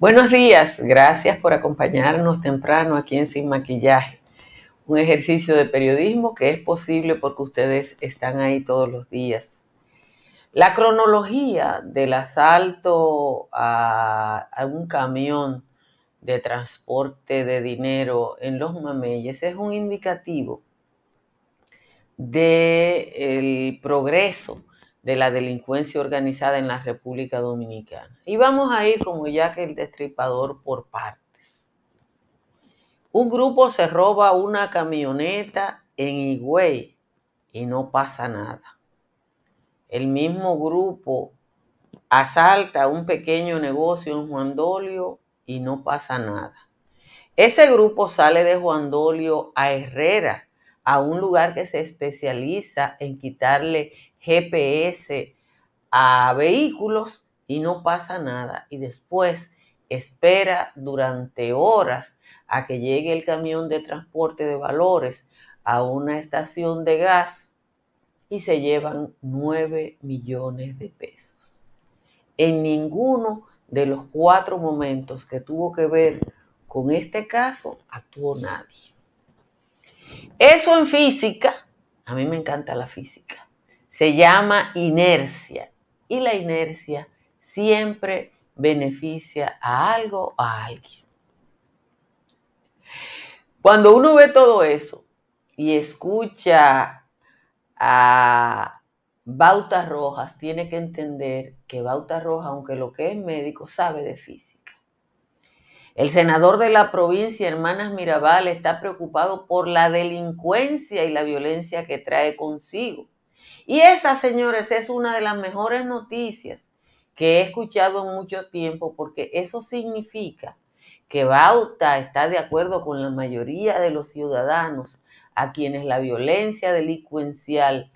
Buenos días, gracias por acompañarnos temprano aquí en Sin Maquillaje, un ejercicio de periodismo que es posible porque ustedes están ahí todos los días. La cronología del asalto a, un camión de transporte de dinero en los mameyes es un indicativo del progreso de la delincuencia organizada en la República Dominicana. Y vamos a ir como ya que el destripador por partes. Un grupo se roba una camioneta en Higüey y no pasa nada. El mismo grupo asalta un pequeño negocio en Juan Dolio y no pasa nada. Ese grupo sale de Juan Dolio a Herrera, a un lugar que se especializa en quitarle GPS a vehículos y no pasa nada. Y después espera durante horas a que llegue el camión de transporte de valores a una estación de gas y se llevan 9 millones de pesos. En ninguno de los cuatro momentos que tuvo que ver con este caso actuó nadie. Eso en física, a mí me encanta la física se llama inercia y la inercia siempre beneficia a algo o a alguien. Cuando uno ve todo eso y escucha a Bautas Rojas, tiene que entender que Bautas Rojas, aunque lo que es médico, sabe de física. El senador de la provincia, Hermanas Mirabal, está preocupado por la delincuencia y la violencia que trae consigo. Y esa, señores, es una de las mejores noticias que he escuchado en mucho tiempo porque eso significa que Bauta está de acuerdo con la mayoría de los ciudadanos a quienes la violencia delincuencial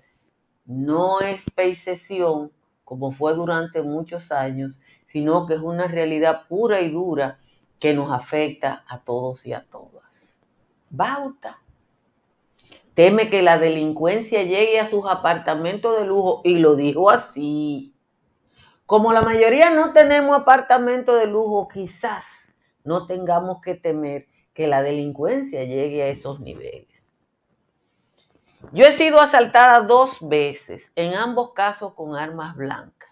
no es peisesión, como fue durante muchos años, sino que es una realidad pura y dura que nos afecta a todos y a todas. Bauta teme que la delincuencia llegue a sus apartamentos de lujo y lo dijo así. Como la mayoría no tenemos apartamentos de lujo, quizás no tengamos que temer que la delincuencia llegue a esos niveles. Yo he sido asaltada dos veces, en ambos casos con armas blancas.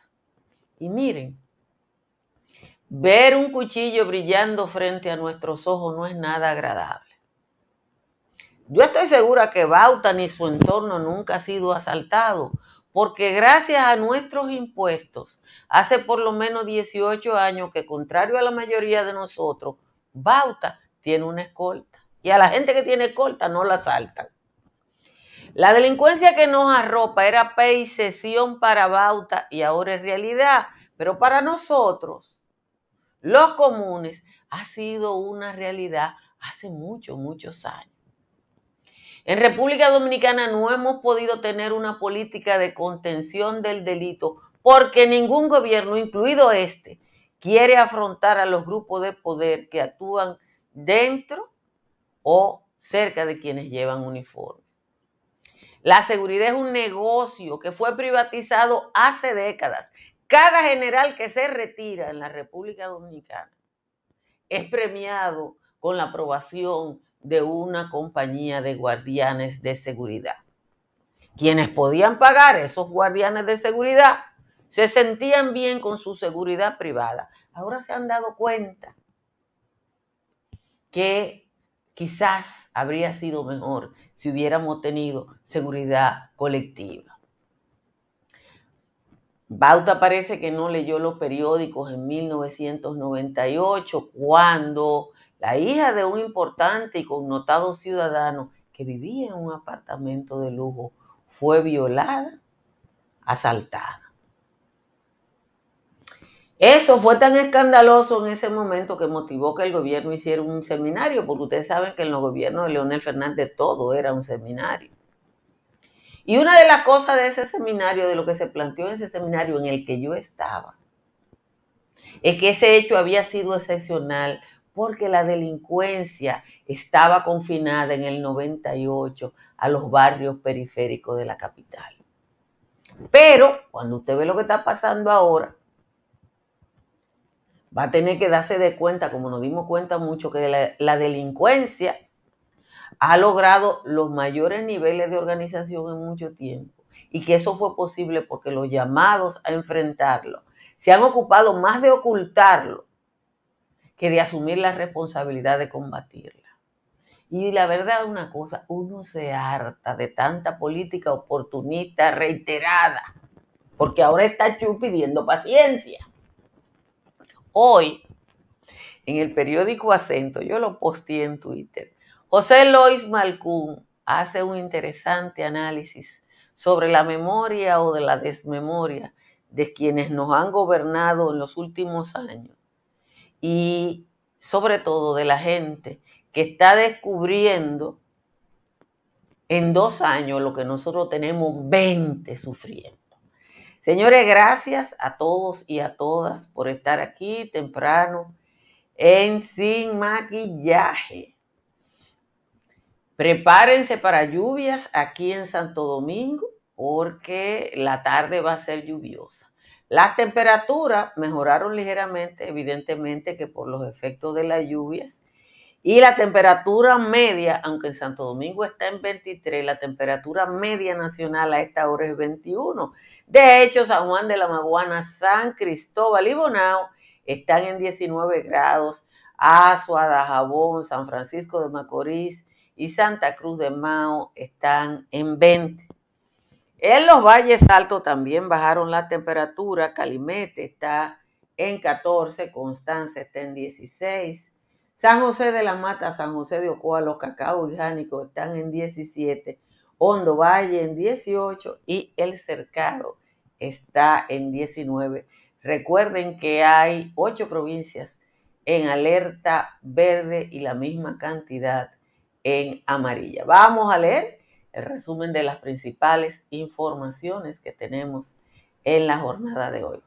Y miren, ver un cuchillo brillando frente a nuestros ojos no es nada agradable. Yo estoy segura que Bauta ni su entorno nunca ha sido asaltado, porque gracias a nuestros impuestos, hace por lo menos 18 años que contrario a la mayoría de nosotros, Bauta tiene una escolta. Y a la gente que tiene escolta no la asaltan. La delincuencia que nos arropa era pay sesión para Bauta y ahora es realidad. Pero para nosotros, los comunes, ha sido una realidad hace muchos, muchos años. En República Dominicana no hemos podido tener una política de contención del delito porque ningún gobierno, incluido este, quiere afrontar a los grupos de poder que actúan dentro o cerca de quienes llevan uniforme. La seguridad es un negocio que fue privatizado hace décadas. Cada general que se retira en la República Dominicana es premiado con la aprobación de una compañía de guardianes de seguridad. Quienes podían pagar esos guardianes de seguridad se sentían bien con su seguridad privada. Ahora se han dado cuenta que quizás habría sido mejor si hubiéramos tenido seguridad colectiva. Bauta parece que no leyó los periódicos en 1998 cuando la hija de un importante y connotado ciudadano que vivía en un apartamento de lujo fue violada, asaltada. Eso fue tan escandaloso en ese momento que motivó que el gobierno hiciera un seminario, porque ustedes saben que en los gobiernos de Leonel Fernández todo era un seminario. Y una de las cosas de ese seminario, de lo que se planteó en ese seminario en el que yo estaba, es que ese hecho había sido excepcional porque la delincuencia estaba confinada en el 98 a los barrios periféricos de la capital. Pero cuando usted ve lo que está pasando ahora, va a tener que darse de cuenta, como nos dimos cuenta mucho, que la, la delincuencia ha logrado los mayores niveles de organización en mucho tiempo y que eso fue posible porque los llamados a enfrentarlo se han ocupado más de ocultarlo que de asumir la responsabilidad de combatirla. Y la verdad es una cosa, uno se harta de tanta política oportunista reiterada, porque ahora está Chu pidiendo paciencia. Hoy, en el periódico Acento, yo lo posteé en Twitter, José Lois Malcún hace un interesante análisis sobre la memoria o de la desmemoria de quienes nos han gobernado en los últimos años y sobre todo de la gente que está descubriendo en dos años lo que nosotros tenemos 20 sufriendo. Señores, gracias a todos y a todas por estar aquí temprano en Sin Maquillaje. Prepárense para lluvias aquí en Santo Domingo porque la tarde va a ser lluviosa. Las temperaturas mejoraron ligeramente, evidentemente que por los efectos de las lluvias. Y la temperatura media, aunque en Santo Domingo está en 23, la temperatura media nacional a esta hora es 21. De hecho, San Juan de la Maguana, San Cristóbal y Bonao están en 19 grados. Azua, Dajabón, San Francisco de Macorís, y Santa Cruz de Mao están en 20. En los valles altos también bajaron la temperatura. Calimete está en 14, Constanza está en 16. San José de la Mata, San José de Ocoa, Los Cacao y Jánico están en 17. Hondo Valle en 18 y El Cercado está en 19. Recuerden que hay ocho provincias en alerta verde y la misma cantidad en amarilla. Vamos a leer el resumen de las principales informaciones que tenemos en la jornada de hoy.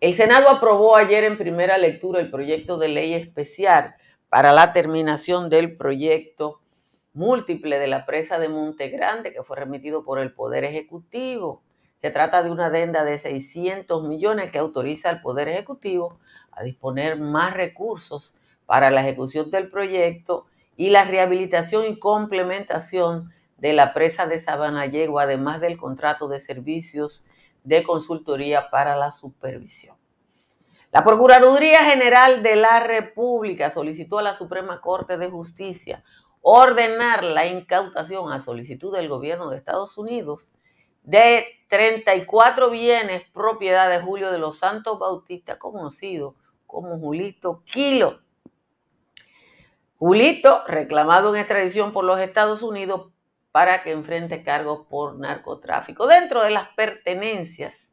El Senado aprobó ayer en primera lectura el proyecto de ley especial para la terminación del proyecto múltiple de la presa de Monte Grande que fue remitido por el Poder Ejecutivo. Se trata de una adenda de 600 millones que autoriza al Poder Ejecutivo a disponer más recursos para la ejecución del proyecto y la rehabilitación y complementación de la presa de Sabanayego, además del contrato de servicios de consultoría para la supervisión. La Procuraduría General de la República solicitó a la Suprema Corte de Justicia ordenar la incautación a solicitud del gobierno de Estados Unidos de 34 bienes propiedad de Julio de los Santos Bautista, conocido como Julito Kilo, Julito, reclamado en extradición por los Estados Unidos para que enfrente cargos por narcotráfico. Dentro de las pertenencias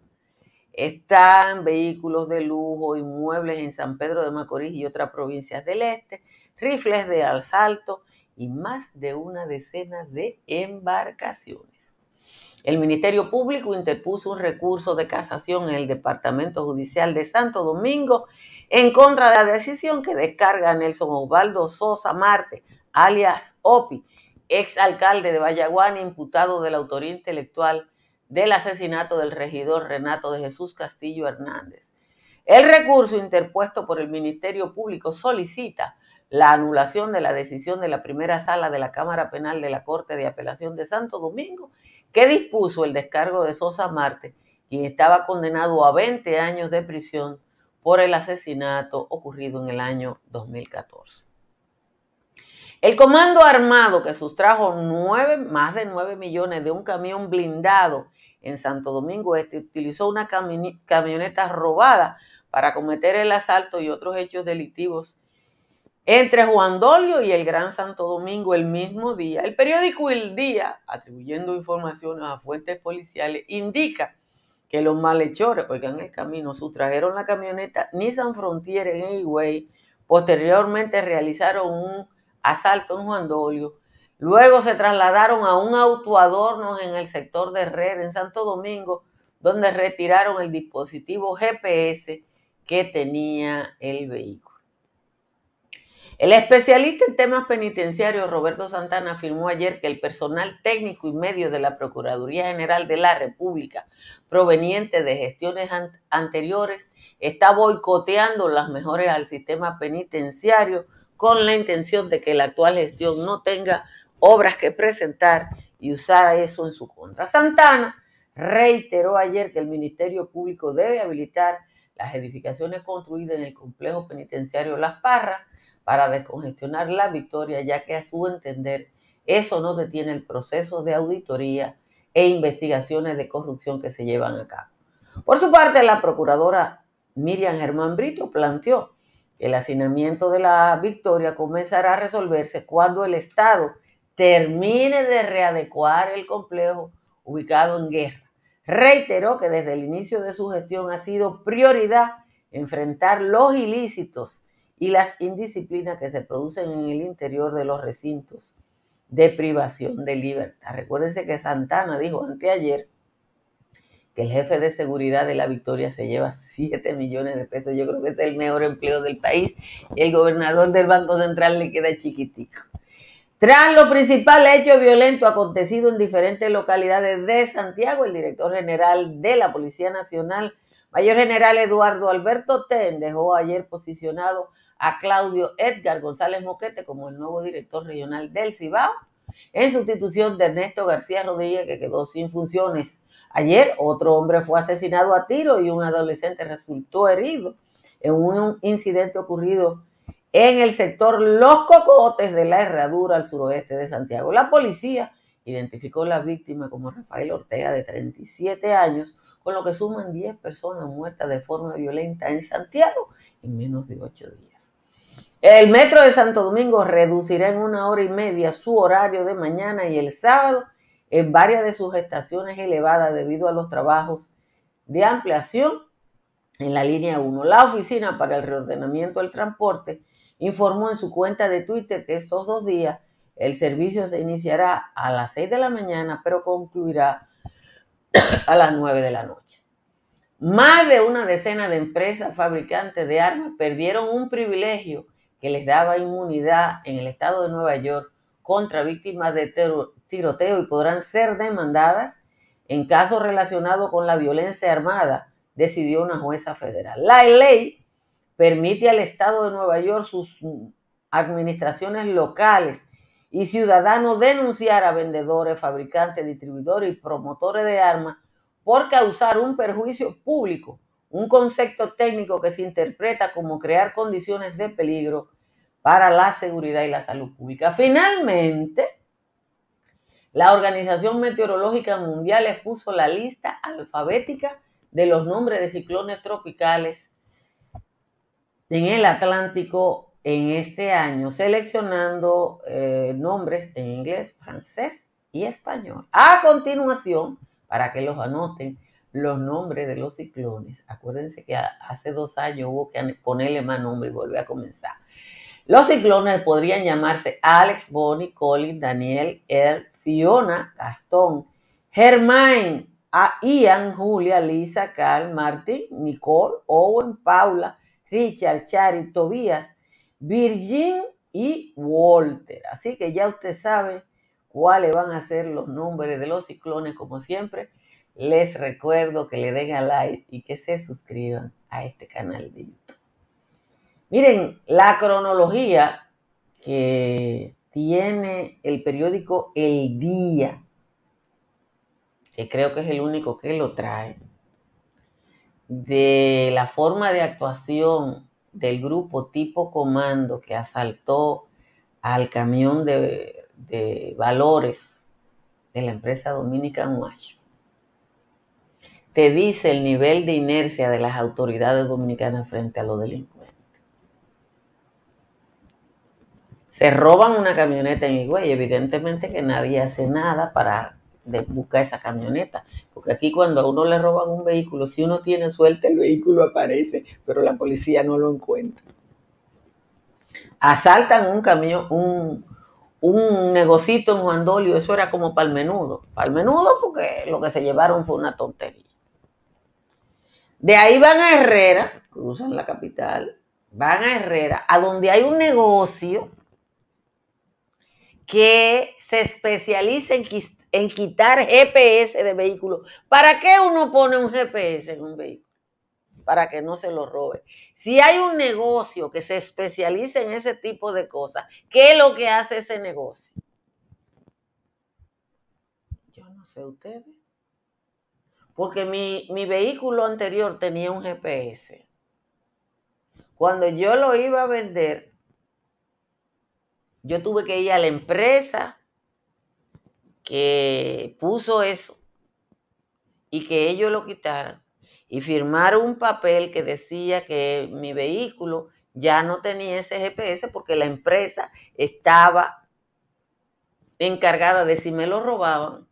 están vehículos de lujo, inmuebles en San Pedro de Macorís y otras provincias del este, rifles de asalto y más de una decena de embarcaciones. El Ministerio Público interpuso un recurso de casación en el Departamento Judicial de Santo Domingo en contra de la decisión que descarga Nelson Osvaldo Sosa Marte, alias OPI, ex alcalde de Vallaguana, imputado de la autoría intelectual del asesinato del regidor Renato de Jesús Castillo Hernández. El recurso interpuesto por el Ministerio Público solicita la anulación de la decisión de la primera sala de la Cámara Penal de la Corte de Apelación de Santo Domingo, que dispuso el descargo de Sosa Marte, quien estaba condenado a 20 años de prisión por el asesinato ocurrido en el año 2014. El comando armado que sustrajo más de 9 millones de un camión blindado en Santo Domingo Este utilizó una camioneta robada para cometer el asalto y otros hechos delictivos entre Juan Dolio y el Gran Santo Domingo el mismo día. El periódico El Día, atribuyendo información a fuentes policiales, indica que los malhechores, oigan el camino, sustrajeron la camioneta Nissan Frontier en Higüey, posteriormente realizaron un asalto en Juan Dolio, luego se trasladaron a un autoadorno en el sector de Herrera, en Santo Domingo, donde retiraron el dispositivo GPS que tenía el vehículo. El especialista en temas penitenciarios Roberto Santana afirmó ayer que el personal técnico y medio de la Procuraduría General de la República, proveniente de gestiones anteriores, está boicoteando las mejoras al sistema penitenciario con la intención de que la actual gestión no tenga obras que presentar y usar eso en su contra. Santana reiteró ayer que el Ministerio Público debe habilitar las edificaciones construidas en el complejo penitenciario Las Parras para descongestionar la victoria, ya que a su entender eso no detiene el proceso de auditoría e investigaciones de corrupción que se llevan a cabo. Por su parte, la procuradora Miriam Germán Brito planteó que el hacinamiento de la victoria comenzará a resolverse cuando el Estado termine de readecuar el complejo ubicado en guerra. Reiteró que desde el inicio de su gestión ha sido prioridad enfrentar los ilícitos y las indisciplinas que se producen en el interior de los recintos de privación de libertad. Recuérdense que Santana dijo anteayer que el jefe de seguridad de la Victoria se lleva 7 millones de pesos. Yo creo que es el mejor empleo del país y el gobernador del Banco Central le queda chiquitico. Tras los principales hechos violentos acontecidos en diferentes localidades de Santiago, el director general de la Policía Nacional, Mayor General Eduardo Alberto Ten, dejó ayer posicionado a Claudio Edgar González Moquete como el nuevo director regional del Cibao, en sustitución de Ernesto García Rodríguez, que quedó sin funciones. Ayer otro hombre fue asesinado a tiro y un adolescente resultó herido en un incidente ocurrido en el sector Los Cocotes de la Herradura al suroeste de Santiago. La policía identificó a la víctima como Rafael Ortega de 37 años, con lo que suman 10 personas muertas de forma violenta en Santiago en menos de 8 días. El metro de Santo Domingo reducirá en una hora y media su horario de mañana y el sábado en varias de sus estaciones elevadas debido a los trabajos de ampliación en la línea 1. La Oficina para el Reordenamiento del Transporte informó en su cuenta de Twitter que estos dos días el servicio se iniciará a las 6 de la mañana, pero concluirá a las 9 de la noche. Más de una decena de empresas fabricantes de armas perdieron un privilegio que les daba inmunidad en el estado de Nueva York contra víctimas de tiroteo y podrán ser demandadas en casos relacionados con la violencia armada, decidió una jueza federal. La ley permite al estado de Nueva York, sus administraciones locales y ciudadanos denunciar a vendedores, fabricantes, distribuidores y promotores de armas por causar un perjuicio público un concepto técnico que se interpreta como crear condiciones de peligro para la seguridad y la salud pública. Finalmente, la Organización Meteorológica Mundial expuso la lista alfabética de los nombres de ciclones tropicales en el Atlántico en este año, seleccionando eh, nombres en inglés, francés y español. A continuación, para que los anoten, los nombres de los ciclones. Acuérdense que hace dos años hubo que ponerle más nombre y volver a comenzar. Los ciclones podrían llamarse Alex, Bonnie, Colin, Daniel, Earl, Fiona, Gastón, Germain, Ian, Julia, Lisa, Carl, Martin, Nicole, Owen, Paula, Richard, Chari, Tobias, Virgin y Walter. Así que ya usted sabe cuáles van a ser los nombres de los ciclones, como siempre les recuerdo que le den a like y que se suscriban a este canal de YouTube. Miren, la cronología que tiene el periódico El Día, que creo que es el único que lo trae, de la forma de actuación del grupo tipo comando que asaltó al camión de, valores de la empresa Dominican Watch te dice el nivel de inercia de las autoridades dominicanas frente a los delincuentes. Se roban una camioneta en Higüey, evidentemente que nadie hace nada para buscar esa camioneta, porque aquí cuando a uno le roban un vehículo, si uno tiene suerte el vehículo aparece, pero la policía no lo encuentra. Asaltan un camión, un, un negocito en Juan Dolio, eso era como para el menudo. Para el menudo porque lo que se llevaron fue una tontería. De ahí van a Herrera, cruzan la capital, van a Herrera, a donde hay un negocio que se especializa en, quitar GPS de vehículos. ¿Para qué uno pone un GPS en un vehículo? Para que no se lo robe. Si hay un negocio que se especializa en ese tipo de cosas, ¿qué es lo que hace ese negocio? Yo no sé ustedes. Porque mi, mi vehículo anterior tenía un GPS. Cuando yo lo iba a vender, yo tuve que ir a la empresa que puso eso y que ellos lo quitaran y firmar un papel que decía que mi vehículo ya no tenía ese GPS porque la empresa estaba encargada de si me lo robaban,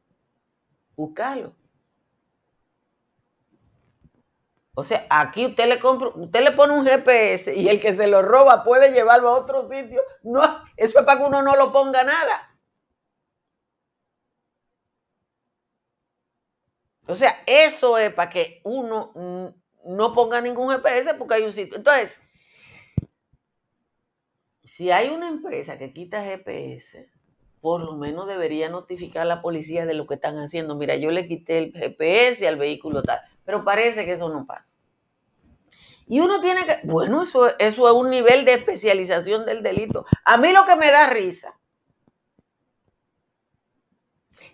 buscarlo. O sea, aquí usted le compra, usted le pone un GPS y el que se lo roba puede llevarlo a otro sitio. No, eso es para que uno no lo ponga nada. O sea, eso es para que uno no ponga ningún GPS porque hay un sitio. Entonces, si hay una empresa que quita GPS, por lo menos debería notificar a la policía de lo que están haciendo. Mira, yo le quité el GPS al vehículo tal. Pero parece que eso no pasa. Y uno tiene que, bueno, eso, eso es un nivel de especialización del delito. A mí lo que me da risa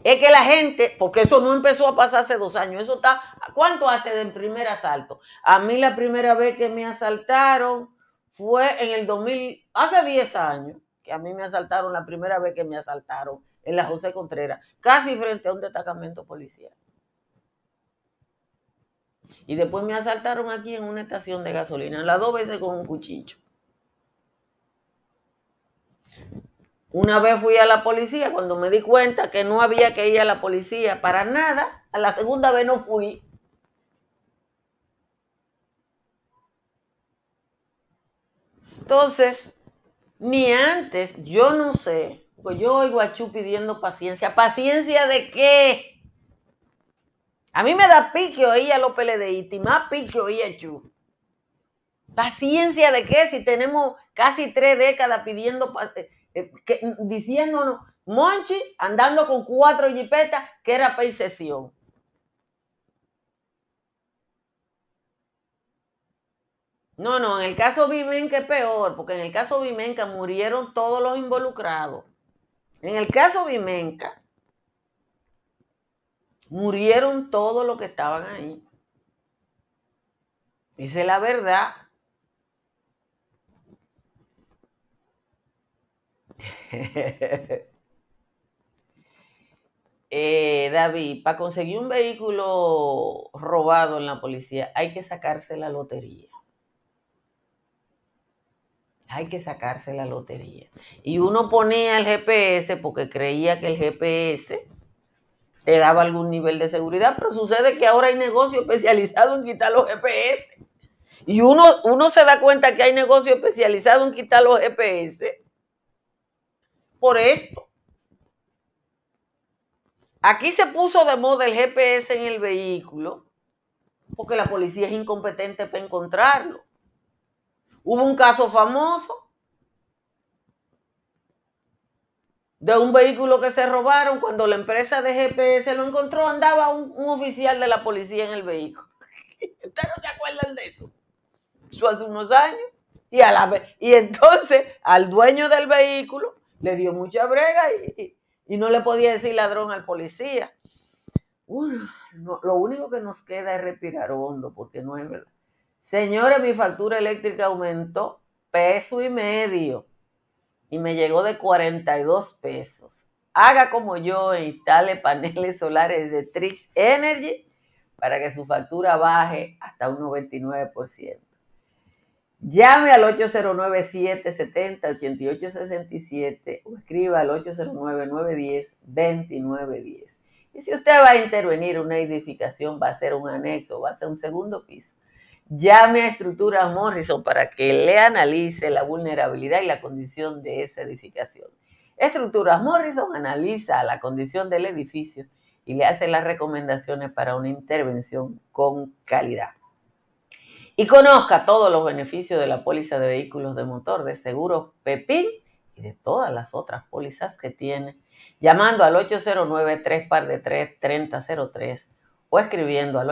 es que la gente, porque eso no empezó a pasar hace dos años, eso está, ¿cuánto hace del primer asalto? A mí la primera vez que me asaltaron fue en el 2000, hace 10 años, que a mí me asaltaron la primera vez que me asaltaron en la José Contreras, casi frente a un destacamento policial. Y después me asaltaron aquí en una estación de gasolina, las dos veces con un cuchillo. Una vez fui a la policía cuando me di cuenta que no había que ir a la policía para nada. A la segunda vez no fui. Entonces, ni antes, yo no sé, pues yo oigo a Chu pidiendo paciencia. ¿Paciencia de qué? A mí me da pique oír a los PLDistas y más pique oír a Chu. ¿Paciencia de qué? Si tenemos casi tres décadas pidiendo, eh, eh, diciéndonos, Monchi andando con cuatro jipetas que era sesión. No, no, en el caso Vimenca es peor, porque en el caso Vimenca murieron todos los involucrados. En el caso Vimenca, Murieron todos los que estaban ahí. Dice la verdad. Eh, David, para conseguir un vehículo robado en la policía hay que sacarse la lotería. Hay que sacarse la lotería. Y uno ponía el GPS porque creía que el GPS te daba algún nivel de seguridad, pero sucede que ahora hay negocio especializado en quitar los GPS. Y uno, uno se da cuenta que hay negocio especializado en quitar los GPS por esto. Aquí se puso de moda el GPS en el vehículo porque la policía es incompetente para encontrarlo. Hubo un caso famoso de un vehículo que se robaron, cuando la empresa de GPS lo encontró, andaba un, oficial de la policía en el vehículo. ¿Ustedes no se acuerdan de eso? Eso hace unos años. Y, entonces al dueño del vehículo le dio mucha brega y, no le podía decir ladrón al policía. lo único que nos queda es respirar hondo, porque no es verdad. Señores, mi factura eléctrica aumentó peso y medio y me llegó de 42 pesos. Haga como yo e instale paneles solares de Trix Energy para que su factura baje hasta un 99%. Llame al 809-770-8867 o escriba al 809-910-2910. Y si usted va a intervenir una edificación, va a ser un anexo, va a ser un segundo piso, llame a Estructuras Morrison para que le analice la vulnerabilidad y la condición de esa edificación. Estructuras Morrison analiza la condición del edificio y le hace las recomendaciones para una intervención con calidad. y conozca todos los beneficios de la póliza de vehículos de motor de seguro Pepín y de todas las otras pólizas que tiene, llamando al 809-3 par de 3 3003 o escribiendo al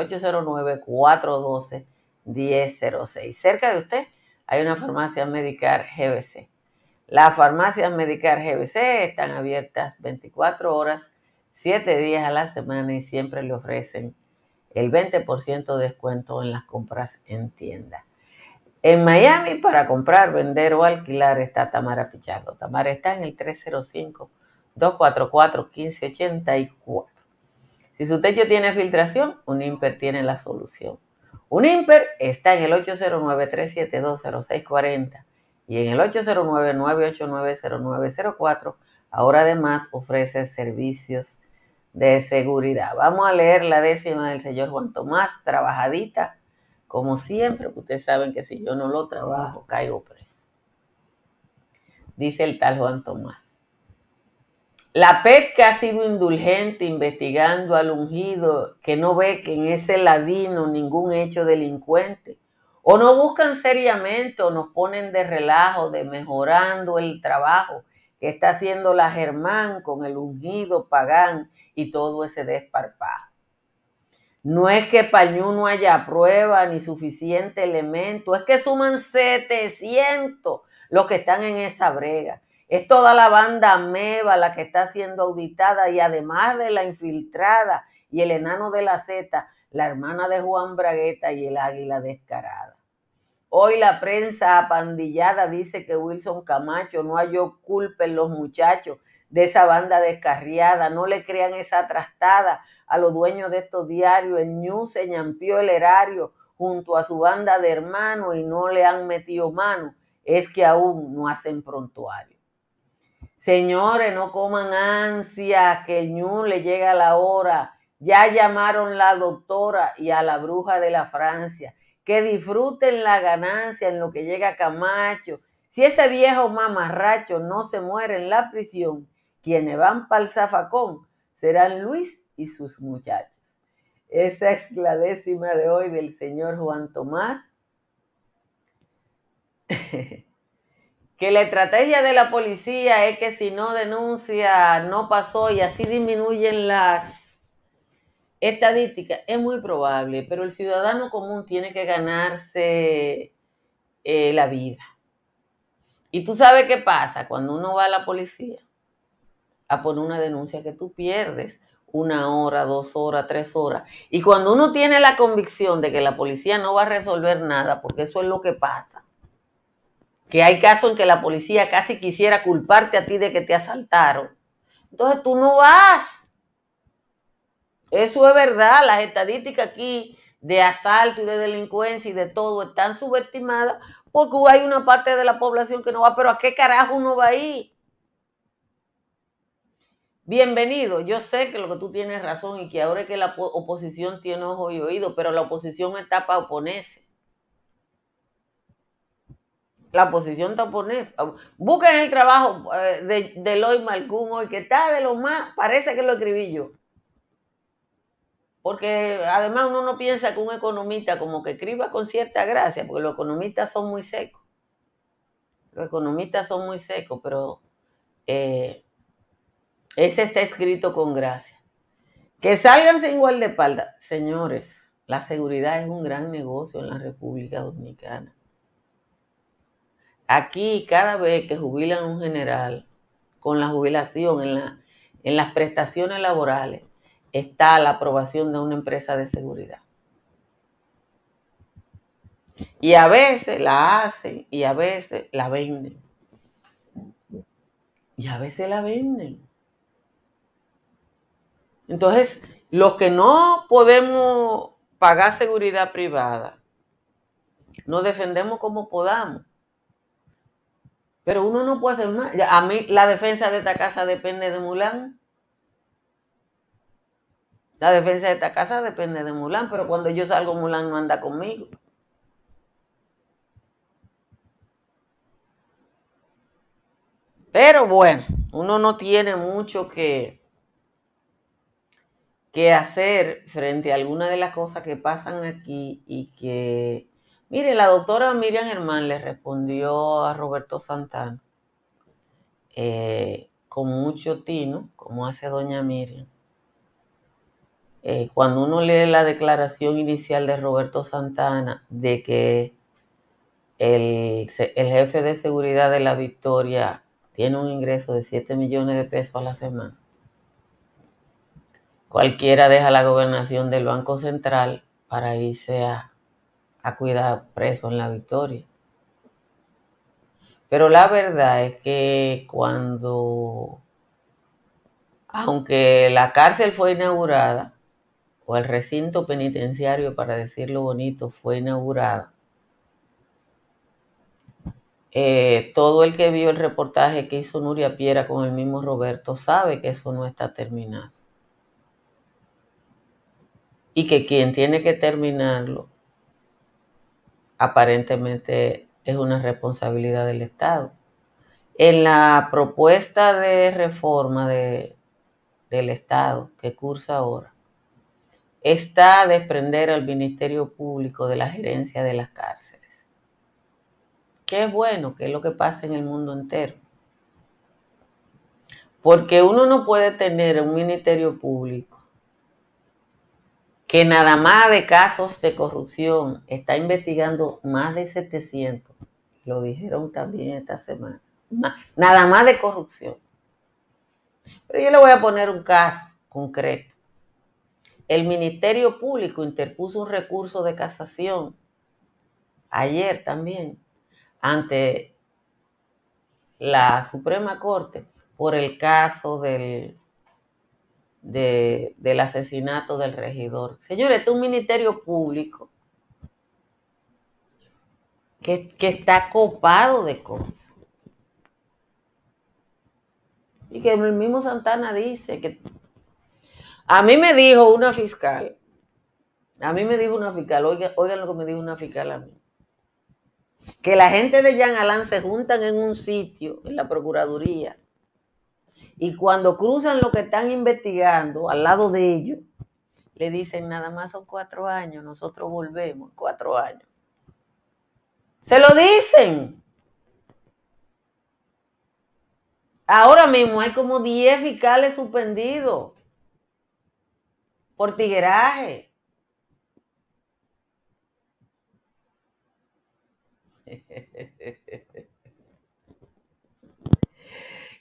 809-412-1006. Cerca de usted hay una farmacia Medicar GBC. Las farmacias Medicar GBC están abiertas 24 horas, 7 días a la semana y siempre le ofrecen el 20% de descuento en las compras en tienda. En Miami, para comprar, vender o alquilar, está Tamara Pichardo. Tamara está en el 305-244-1584. Si su techo tiene filtración, un IMPER tiene la solución. Un IMPER está en el 809-372-0640 y en el 809-989-0904. Ahora además ofrece servicios de seguridad. Vamos a leer la décima del señor Juan Tomás, trabajadita, como siempre, ustedes saben que si yo no lo trabajo, caigo preso. Dice el tal Juan Tomás. La PET ha sido indulgente investigando al ungido que no ve que en ese ladino ningún hecho delincuente. O no buscan seriamente o nos ponen de relajo de mejorando el trabajo que está haciendo la Germán con el ungido pagán y todo ese desparpajo. No es que Pañú no haya prueba ni suficiente elemento, es que suman 700 los que están en esa brega. Es toda la banda Meva la que está siendo auditada y además de la infiltrada y el enano de la Z, la hermana de Juan Bragueta y el águila descarada. Hoy la prensa apandillada dice que Wilson Camacho no halló culpa en los muchachos de esa banda descarriada. No le crean esa trastada a los dueños de estos diarios. El Ñu se el erario junto a su banda de hermanos y no le han metido mano. Es que aún no hacen prontuario. Señores, no coman ansia, que el ñu le llega la hora. Ya llamaron la doctora y a la bruja de la Francia. Que disfruten la ganancia en lo que llega Camacho. Si ese viejo mamarracho no se muere en la prisión, quienes van para el zafacón serán Luis y sus muchachos. Esa es la décima de hoy del señor Juan Tomás. que la estrategia de la policía es que si no denuncia, no pasó y así disminuyen las estadísticas, es muy probable, pero el ciudadano común tiene que ganarse eh, la vida. Y tú sabes qué pasa cuando uno va a la policía a poner una denuncia que tú pierdes una hora, dos horas, tres horas. Y cuando uno tiene la convicción de que la policía no va a resolver nada, porque eso es lo que pasa, que hay casos en que la policía casi quisiera culparte a ti de que te asaltaron. Entonces tú no vas. Eso es verdad, las estadísticas aquí de asalto y de delincuencia y de todo están subestimadas porque hay una parte de la población que no va, pero ¿a qué carajo uno va ahí? Bienvenido, yo sé que lo que tú tienes razón y que ahora es que la oposición tiene ojo y oído, pero la oposición está para oponerse la oposición taponés. Busquen el trabajo eh, de, de Eloy Malcún hoy, que está de lo más, parece que lo escribí yo. Porque además uno no piensa que un economista como que escriba con cierta gracia, porque los economistas son muy secos. Los economistas son muy secos, pero eh, ese está escrito con gracia. Que salgan sin espalda, Señores, la seguridad es un gran negocio en la República Dominicana. Aquí, cada vez que jubilan un general, con la jubilación en, la, en las prestaciones laborales, está la aprobación de una empresa de seguridad. Y a veces la hacen y a veces la venden. Y a veces la venden. Entonces, los que no podemos pagar seguridad privada, nos defendemos como podamos. Pero uno no puede hacer más. A mí la defensa de esta casa depende de Mulán. La defensa de esta casa depende de Mulán, pero cuando yo salgo Mulán no anda conmigo. Pero bueno, uno no tiene mucho que, que hacer frente a algunas de las cosas que pasan aquí y que Mire, la doctora Miriam Germán le respondió a Roberto Santana eh, con mucho tino, como hace doña Miriam. Eh, cuando uno lee la declaración inicial de Roberto Santana de que el, el, jefe de seguridad de la Victoria tiene un ingreso de 7 millones de pesos a la semana, cualquiera deja la gobernación del Banco Central para irse a, a cuidar presos en la Victoria. Pero la verdad es que cuando, aunque la cárcel fue inaugurada, o el recinto penitenciario, para decirlo bonito, fue inaugurado, eh, todo el que vio el reportaje que hizo Nuria Piera con el mismo Roberto sabe que eso no está terminado. Y que quien tiene que terminarlo aparentemente es una responsabilidad del Estado. En la propuesta de reforma de, del Estado que cursa ahora, está desprender al Ministerio Público de la gerencia de las cárceles. Qué bueno, que es lo que pasa en el mundo entero. Porque uno no puede tener un Ministerio Público que nada más de casos de corrupción está investigando más de 700, lo dijeron también esta semana, nada más de corrupción. Pero yo le voy a poner un caso concreto. El Ministerio Público interpuso un recurso de casación ayer también ante la Suprema Corte por el caso del del asesinato del regidor. Señores, este es un ministerio público que, que está copado de cosas. Y que el mismo Santana dice que a mí me dijo una fiscal, a mí me dijo una fiscal, oigan, oigan lo que me dijo una fiscal a mí, que la gente de Jean Alain se juntan en un sitio, en la Procuraduría, y cuando cruzan lo que están investigando al lado de ellos, le dicen, nada más son cuatro años, nosotros volvemos cuatro años. Se lo dicen. Ahora mismo hay como 10 fiscales suspendidos por tigueraje.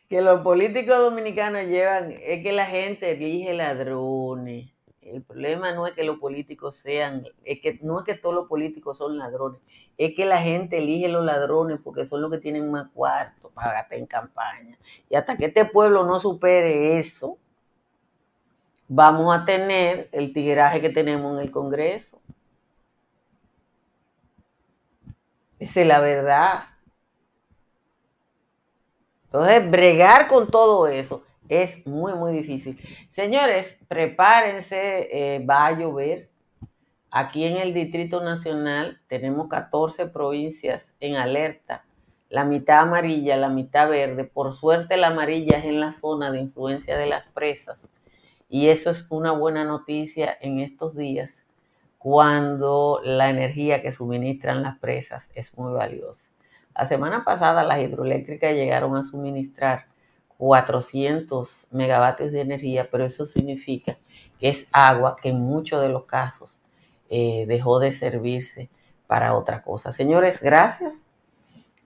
Que los políticos dominicanos llevan es que la gente elige ladrones. El problema no es que los políticos sean, es que no es que todos los políticos son ladrones, es que la gente elige los ladrones porque son los que tienen más cuarto para gastar en campaña. Y hasta que este pueblo no supere eso, vamos a tener el tigueraje que tenemos en el Congreso. Esa es la verdad. Entonces, bregar con todo eso es muy, muy difícil. Señores, prepárense, eh, va a llover. Aquí en el Distrito Nacional tenemos 14 provincias en alerta, la mitad amarilla, la mitad verde. Por suerte la amarilla es en la zona de influencia de las presas y eso es una buena noticia en estos días cuando la energía que suministran las presas es muy valiosa. La semana pasada las hidroeléctricas llegaron a suministrar 400 megavatios de energía, pero eso significa que es agua que en muchos de los casos eh, dejó de servirse para otra cosa. Señores, gracias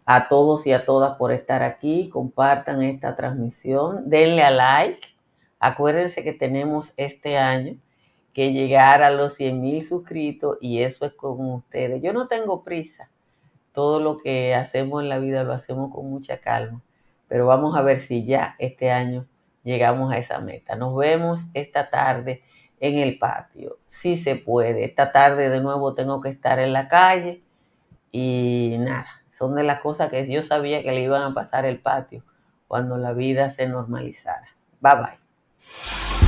a todos y a todas por estar aquí. Compartan esta transmisión, denle a like. Acuérdense que tenemos este año que llegar a los 100 mil suscritos y eso es con ustedes. Yo no tengo prisa todo lo que hacemos en la vida lo hacemos con mucha calma, pero vamos a ver si ya este año llegamos a esa meta. Nos vemos esta tarde en el patio, si se puede. Esta tarde de nuevo tengo que estar en la calle y nada, son de las cosas que yo sabía que le iban a pasar el patio cuando la vida se normalizara. Bye bye.